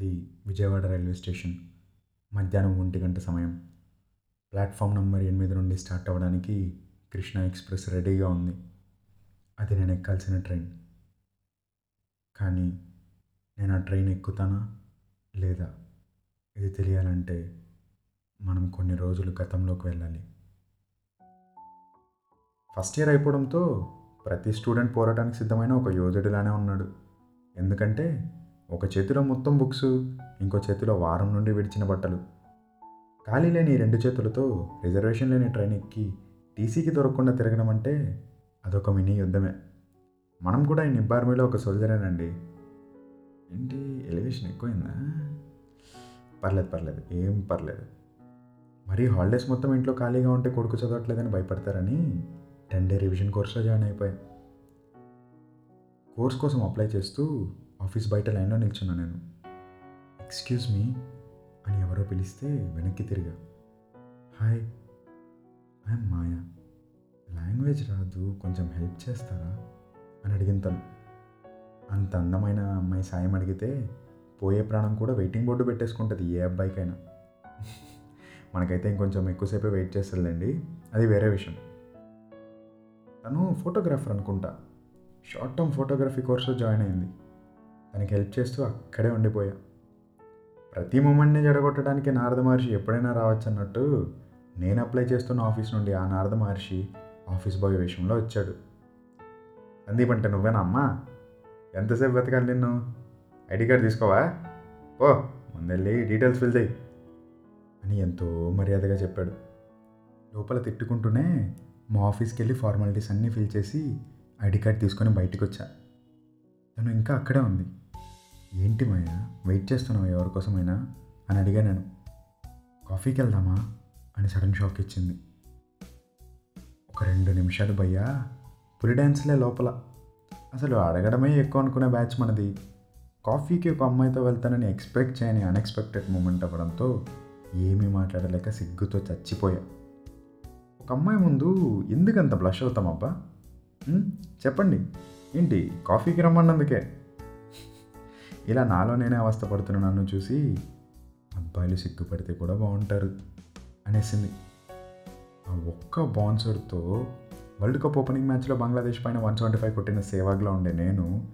అది Vijayawada railway station మధ్యాహ్నం ఒంటి గంట సమయం. ప్లాట్ఫామ్ నెంబర్ ఎనిమిది నుండి స్టార్ట్ అవ్వడానికి కృష్ణ ఎక్స్ప్రెస్ రెడీగా ఉంది. అది నేను ఎక్కాల్సిన ట్రైన్. కానీ నేను ఆ ట్రైన్ ఎక్కుతానా లేదా? ఇది తెలియాలంటే మనం కొన్ని రోజులు గతంలోకి వెళ్ళాలి. ఫస్ట్ ఇయర్ అయిపోవడంతో ప్రతి స్టూడెంట్ పోరాటానికి సిద్ధమైన ఒక యోధుడిలానే ఉన్నాడు. ఎందుకంటే ఒక చేతిలో మొత్తం బుక్స్ ఇంకో చేతిలో వారం నుండి విడిచిన బట్టలు. ఖాళీ లేని ఈ రెండు చేతులతో రిజర్వేషన్ లేని ట్రైన్ ఎక్కి టీసీకి దొరకకుండా తిరగడం అంటే అదొక మినీ యుద్ధమే. మనం కూడా ఈ నిబ్బార్మీలో ఒక సోల్జరేనండి. ఏంటి? ఎలివేషన్ ఎక్కువైందా? పర్లేదు పర్లేదు. ఏం పర్లేదు. మరి హాలిడేస్ మొత్తం ఇంట్లో ఖాళీగా ఉంటే కొడుకు చదవట్లేదని భయపడతారని టెన్ డే రివిజన్ కోర్స్లో జాయిన్ అయిపోయా కోర్స్ కోసం అప్లై చేస్తూ ఆఫీస్ బయట లైన్లో నిల్చున్నా నేను. ఎక్స్క్యూజ్ మీ అని ఎవరో పిలిస్తే వెనక్కి తిరిగా. Hi I'm Maya. లాంగ్వేజ్ రాదు కొంచెం హెల్ప్ చేస్తారా? అని అడిగింది తను. అంత అందమైన అమ్మాయి సాయం అడిగితే పోయే ప్రాణం కూడా వెయిటింగ్ బోర్డు పెట్టేసుకుంటుంది ఏ అబ్బాయికైనా. మనకైతే ఇంకొంచెం ఎక్కువసేపే వెయిట్ చేస్తుందండి అది వేరే విషయం. తను ఫోటోగ్రాఫర్ అనుకుంటా. షార్ట్ టర్మ్ ఫోటోగ్రఫీ కోర్సులో జాయిన్ అయింది. తనకి హెల్ప్ చేస్తూ అక్కడే ఉండిపోయా. ప్రతి మూమెంట్ని జడగొట్టడానికి నారద మహర్షి ఎప్పుడైనా రావచ్చు అన్నట్టు నేను అప్లై చేస్తున్న ఆఫీస్ నుండి ఆ నారద మహర్షి ఆఫీస్ బాయ్ విషయంలో వచ్చాడు. సందీప్ అంటే నువ్వేనా అమ్మా? ఎంతసేపు వెతకాలి నిన్ను? ID card తీసుకోవా? ఓ ముందెళ్ళి డీటెయిల్స్ ఫిల్ చేయి అని ఎంతో మర్యాదగా చెప్పాడు. లోపల తిట్టుకుంటూనే మా ఆఫీస్కి వెళ్ళి ఫార్మాలిటీస్ అన్నీ ఫిల్ చేసి ఐడి కార్డ్ తీసుకొని బయటికి వచ్చా తను ఇంకా అక్కడే ఉంది. ఏంటి మాయా? వెయిట్ చేస్తున్నావు ఎవరి కోసమైనా? అని అడిగా నేను. కాఫీకి వెళ్దామా? అని సడన్ షాక్ ఇచ్చింది. ఒక రెండు నిమిషాలు భయ్యా పులి డ్యాన్స్లే లోపల. అసలు అడగడమే ఎక్కువ అనుకునే బ్యాచ్ మనది. కాఫీకి ఒక అమ్మాయితో వెళ్తానని ఎక్స్పెక్ట్ చేయని అన్ఎక్స్పెక్టెడ్ మూమెంట్ అవ్వడంతో ఏమీ మాట్లాడలేక సిగ్గుతో చచ్చిపోయా. ఒక అమ్మాయి ముందు ఎందుకంత బ్లష్ అవుతామబ్బా? చెప్పండి. ఏంటి కాఫీకి రమ్మన్నందుకే? ఇలా నాలో నేనే అవస్థపడుతున్న నన్ను చూసి అబ్బాయిలు సిగ్గుపడితే కూడా బాగుంటారు అనేసింది. ఆ ఒక్క బౌన్సర్తో వరల్డ్ కప్ ఓపెనింగ్ మ్యాచ్లో బంగ్లాదేశ్ పైన వన్ సెవెంటీ ఫైవ్ కొట్టిన సేవాగ్లో ఉండే నేను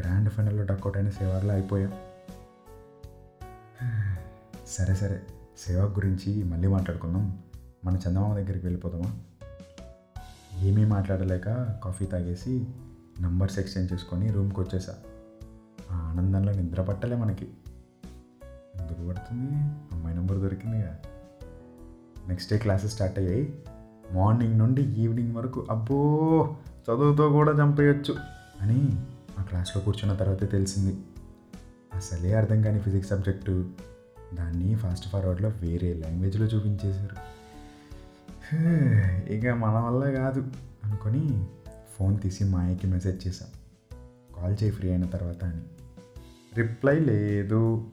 గ్రాండ్ ఫైనల్లో డక్అట్ అయిన సేవాగ్లో అయిపోయా. సరే సరే సేవాగ్ గురించి మళ్ళీ మాట్లాడుకుందాం. మన చందమామ దగ్గరికి వెళ్ళిపోదామా? ఏమీ మాట్లాడలేక కాఫీ తాగేసి నంబర్స్ ఎక్స్చేంజ్ చేసుకొని రూమ్కి వచ్చేసా. ఆ ఆనందంలో నిద్ర పట్టలే మనకి. ఎందుకు పడుతుంది? అమ్మాయి నెంబర్ దొరికిందిగా. నెక్స్ట్ డే క్లాసెస్ స్టార్ట్ అయ్యాయి. మార్నింగ్ నుండి ఈవినింగ్ వరకు అబ్బో చదువుతో కూడా చంపేయచ్చు అని ఆ క్లాస్లో కూర్చున్న తర్వాతే తెలిసింది. అసలే అర్థం కాని ఫిజిక్స్ సబ్జెక్టు. దాన్ని ఫాస్ట్ ఫార్వర్డ్లో వేరే లాంగ్వేజ్లో చూపించేశారు. హే, ఇక మన వల్ల కాదు అనుకొని ఫోన్ తీసి మాయకి మెసేజ్ చేశాను కాల్ చేయి ఫ్రీ అయిన తర్వాత అని. రిప్లై లేదు.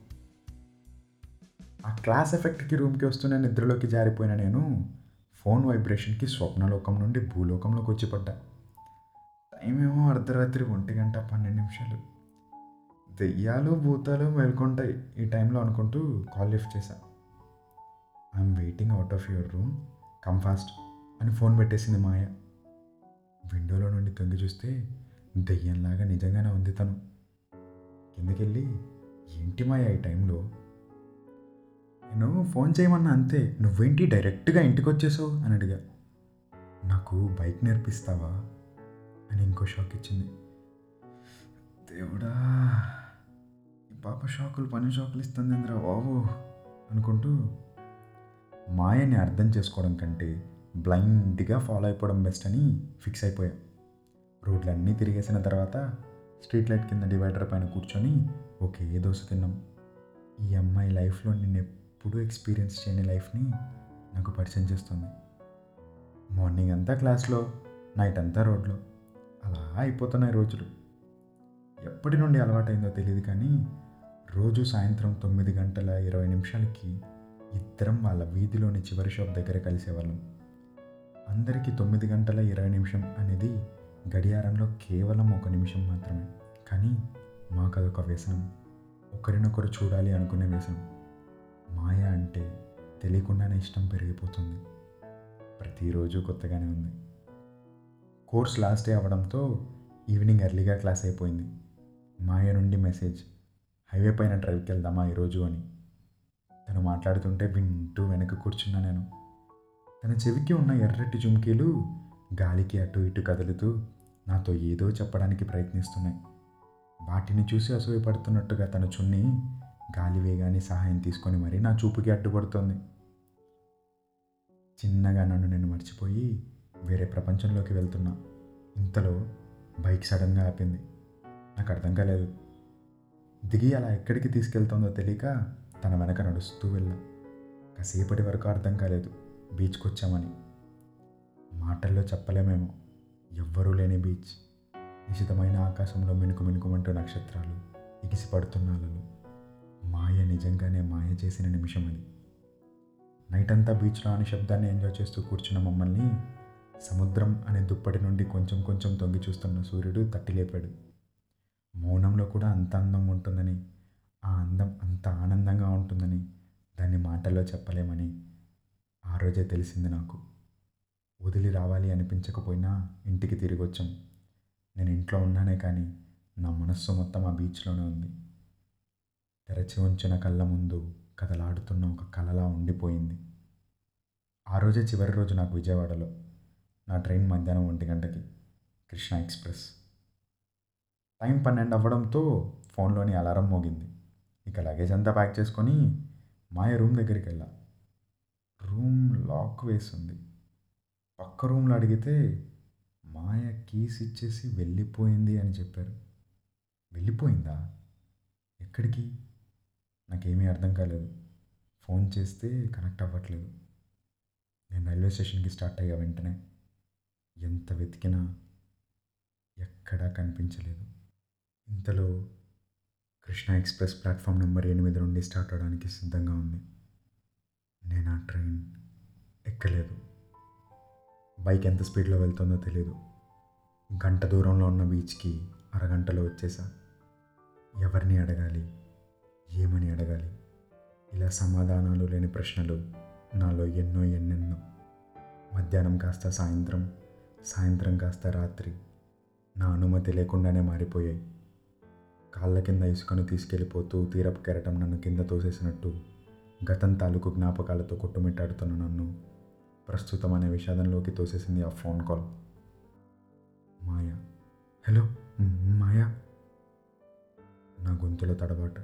ఆ క్లాస్ ఎఫెక్ట్కి రూమ్కి వస్తున్న నిద్రలోకి జారిపోయిన నేను ఫోన్ వైబ్రేషన్కి స్వప్నలోకం నుండి భూలోకంలోకి వచ్చి పడ్డా. టైం ఏమో అర్ధరాత్రి ఒంటి గంట పన్నెండు నిమిషాలు. దెయ్యాలు భూతాలు మేల్కొంటాయి ఈ టైంలో అనుకుంటూ కాల్ లిఫ్ట్ చేశా I'm waiting out of your room. Come fast అని ఫోన్ పెట్టేసింది మాయ విండోలో నుండి తొంగి చూస్తే దెయ్యంలాగా నిజంగానే ఉంది తను. కిందకెళ్ళి ఏంటి మాయ ఈ టైంలో? నేను ఫోన్ చేయమన్నా అంతే నువ్వేంటి డైరెక్ట్గా ఇంటికి వచ్చేసావు అని అడిగా. నాకు బైక్ నేర్పిస్తావా? అని ఇంకో షాక్ ఇచ్చింది. దేవుడా ఈ పాప షాకులు పని షాకులు ఇస్తుంది ఇంద్రా బాబు? అనుకుంటూ మాయని అర్థం చేసుకోవడం కంటే బ్లైండ్గా ఫాలో అయిపోవడం బెస్ట్ అని ఫిక్స్ అయిపోయాం. రోడ్లన్నీ తిరిగేసిన తర్వాత స్ట్రీట్ లైట్ కింద డివైడర్ పైన కూర్చొని ఒకే దోశ తిన్నాం. ఈ అమ్మాయి లైఫ్లో నేను ఎప్పుడూ ఎక్స్పీరియన్స్ చేయని లైఫ్ని నాకు పరిచయం చేస్తుంది. మార్నింగ్ అంతా క్లాస్లో నైట్ అంతా రోడ్లో. అలా అయిపోతున్నాయి రోజులు. ఎప్పటి నుండి అలవాటైందో తెలియదు కానీ రోజు సాయంత్రం తొమ్మిది గంటల ఇరవై నిమిషాలకి ఇద్దరం వాళ్ళ వీధిలోని చివరి షాప్ దగ్గర కలిసేవాళ్ళం. అందరికీ తొమ్మిది గంటల ఇరవై నిమిషం అనేది గడియారంలో కేవలం ఒక నిమిషం మాత్రమే. కానీ మాకు అదొక వ్యసనం. ఒకరినొకరు చూడాలి అనుకునే వ్యసనం. మాయ అంటే తెలియకుండానే ఇష్టం పెరిగిపోతుంది. ప్రతిరోజు కొత్తగానే ఉంది. కోర్స్ లాస్ట్ డే అవ్వడంతో ఈవినింగ్ ఎర్లీగా క్లాస్ అయిపోయింది. మాయ నుండి మెసేజ్ హైవే పైన డ్రైవ్కి వెళ్దామా ఈరోజు అని. తను మాట్లాడుతుంటే వింటూ వెనక కూర్చున్నా నేను. తన చెవికి ఉన్న ఎర్రటి జుమ్కీలు గాలికి అటు ఇటు కదులుతూ నాతో ఏదో చెప్పడానికి ప్రయత్నిస్తున్నాయి. వాటిని చూసి అసూయపడుతున్నట్టుగా తన చున్ని గాలి వేగాన్ని సహాయం తీసుకొని మరీ నా చూపుకి అడ్డుపడుతోంది. చిన్నగా నన్ను నేను మర్చిపోయి వేరే ప్రపంచంలోకి వెళ్తున్నా. ఇంతలో బైక్ సడన్గా ఆపింది. నాకు అర్థం కాలేదు. దిగి అలా ఎక్కడికి తీసుకెళ్తుందో తెలియక తన వెనక నడుస్తూ వెళ్ళా. కాసేపటి వరకు అర్థం కాలేదు. బీచ్కి వచ్చామని మాటల్లో చెప్పలేమేమో. ఎవ్వరూ లేని బీచ్. నిశితమైన ఆకాశంలో మినుకు మినుకుమంటూ నక్షత్రాలు ఎగిసి పడుతున్నాలలో మాయ నిజంగానే మాయ చేసిన నిమిషం అది నైట్ అంతా బీచ్లో అనే శబ్దాన్ని ఎంజాయ్ చేస్తూ కూర్చున్న మమ్మల్ని సముద్రం అనే దుప్పటి నుండి కొంచెం కొంచెం తొంగి చూస్తున్న సూర్యుడు తట్టి లేపాడు మౌనంలో కూడా అంత అందం ఉంటుందని ఆ అందం అంత ఆనందంగా ఉంటుందని దాన్ని మాటల్లో చెప్పలేమని ఆ రోజే తెలిసింది నాకు. వదిలి రావాలి అనిపించకపోయినా ఇంటికి తిరిగి వచ్చాం నేను ఇంట్లో ఉన్నానే కానీ నా మనస్సు మొత్తం ఆ బీచ్లోనే ఉంది. తెరచి ఉంచిన కళ్ళ ముందు కదలాడుతున్న ఒక కలలా ఉండిపోయింది. ఆ రోజే చివరి రోజు నాకు విజయవాడలో నా ట్రైన్ మధ్యాహ్నం ఒంటి గంటకి కృష్ణ ఎక్స్ప్రెస్. టైం పన్నెండు అవ్వడంతో ఫోన్లోని అలారం మోగింది. ఇక లగేజ్ అంతా ప్యాక్ చేసుకొని మాయ రూమ్ దగ్గరికి వెళ్ళా. రూమ్ లాక్ వేసింది. పక్క రూమ్లో అడిగితే మాయ కీస్ ఇచ్చేసి వెళ్ళిపోయింది అని చెప్పారు. వెళ్ళిపోయిందా? ఎక్కడికి? నాకేమీ అర్థం కాలేదు. ఫోన్ చేస్తే కనెక్ట్ అవ్వట్లేదు. నేను రైల్వే స్టేషన్కి స్టార్ట్ అయ్యా వెంటనే. ఎంత వెతికినా ఎక్కడా కనిపించలేదు. ఇంతలో కృష్ణ ఎక్స్ప్రెస్ ప్లాట్ఫామ్ నెంబర్ ఎనిమిది నుండి స్టార్ట్ అవడానికి సిద్ధంగా ఉంది. నేను ఆ ట్రైన్ ఎక్కలేదు. బైక్ ఎంత స్పీడ్లో వెళ్తుందో తెలియదు గంట దూరంలో ఉన్న బీచ్కి అరగంటలో వచ్చేసా. ఎవరిని అడగాలి? ఏమని అడగాలి? ఇలా సమాధానాలు లేని ప్రశ్నలు నాలో ఎన్నో ఎన్నెన్నో. మధ్యాహ్నం కాస్త సాయంత్రం సాయంత్రం కాస్త రాత్రి. నా అనుమతి లేకుండానే మారిపోయాయి. కాళ్ళ కింద ఇసుకను తీసుకెళ్ళిపోతూ తీరపు కెరటం నన్ను కింద తోసేసినట్టు గతం తాలూకు జ్ఞాపకాలతో కొట్టుమిట్టాడుతున్న నన్ను ప్రస్తుతం అనే విషాదంలోకి తోసేసింది ఆ phone call. Maya. Hello? Maya? నా గొంతులో తడబాటు.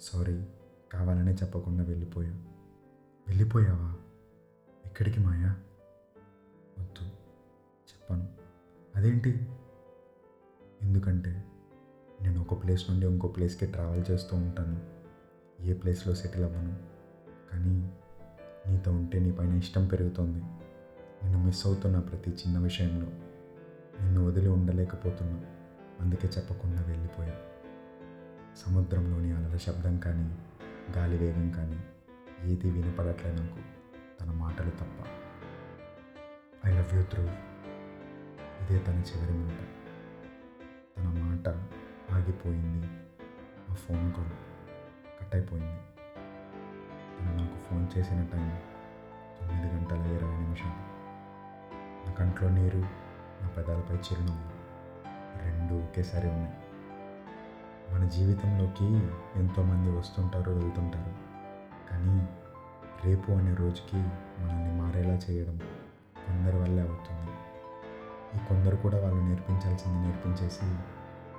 సారీ కావాలనే చెప్పకుండా వెళ్ళిపోయా. వెళ్ళిపోయావా? ఎక్కడికి మాయా? వద్దు చెప్పను. అదేంటి? ఎందుకంటే నేను ఒక ప్లేస్ నుండి ఇంకో ప్లేస్కి ట్రావెల్ చేస్తూ ఉంటాను. ఏ ప్లేస్లో సెటిల్ అవ్వను. కానీ నీతో ఉంటే నీ పైన ఇష్టం పెరుగుతోంది. నిన్ను మిస్ అవుతున్న ప్రతి చిన్న విషయంలో నిన్ను వదిలి ఉండలేకపోతున్నా. అందుకే చెప్పకుండా వెళ్ళిపోయా. సముద్రంలోని అలల శబ్దం కానీ గాలి వేగం కానీ ఏది వినపడట్లే నాకు. తన మాటలు తప్ప. ఐ లవ్ యూ త్రూ ఇదే తన చివరి మాట. తన మాట ఆగిపోయింది. ఆ ఫోన్ కూడా కట్ అయిపోయింది తను నాకు ఫోన్ చేసిన టైం తొమ్మిది గంటల ఇరవై నిమిషాలు. నా కంట్లో నీరు నా పెదాలపై చిరునవ్వు రెండు ఒకేసారి ఉన్నాయి. మన జీవితంలోకి ఎంతోమంది వస్తుంటారు వెళ్తుంటారు. కానీ రేపు అనే రోజుకి మనల్ని మారేలా చేయడం కొందరి వల్లే అవుతుంది. ఈ కొందరు కూడా వాళ్ళు నేర్పించాల్సింది నేర్పించేసి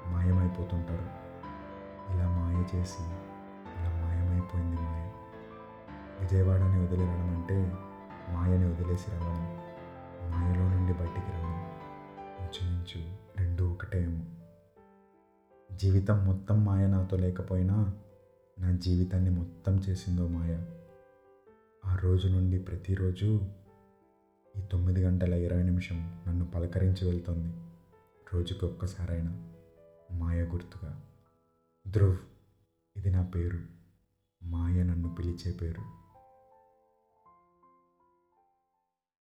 మాయమైపోతుంటారు. ఇలా మాయ చేసి అయిపోయింది మాయ. విజయవాడని వదిలి రావడం అంటే మాయని వదిలేసి రావడం మాయలో నుండి బయటికి రావడం. ఇంచుమించు రెండు ఒకటేమో జీవితం మొత్తం మాయ నాతో లేకపోయినా నా జీవితాన్ని మొత్తం చేసిందో మాయ. ఆ రోజు నుండి ప్రతిరోజు ఈ తొమ్మిది గంటల ఇరవై నిమిషం నన్ను పలకరించి వెళ్తుంది. రోజుకి ఒక్కసారైనా మాయ గుర్తుగా. ధ్రువ్ ఇది నా పేరు. మాయ నన్ను పిలిచే పేరు.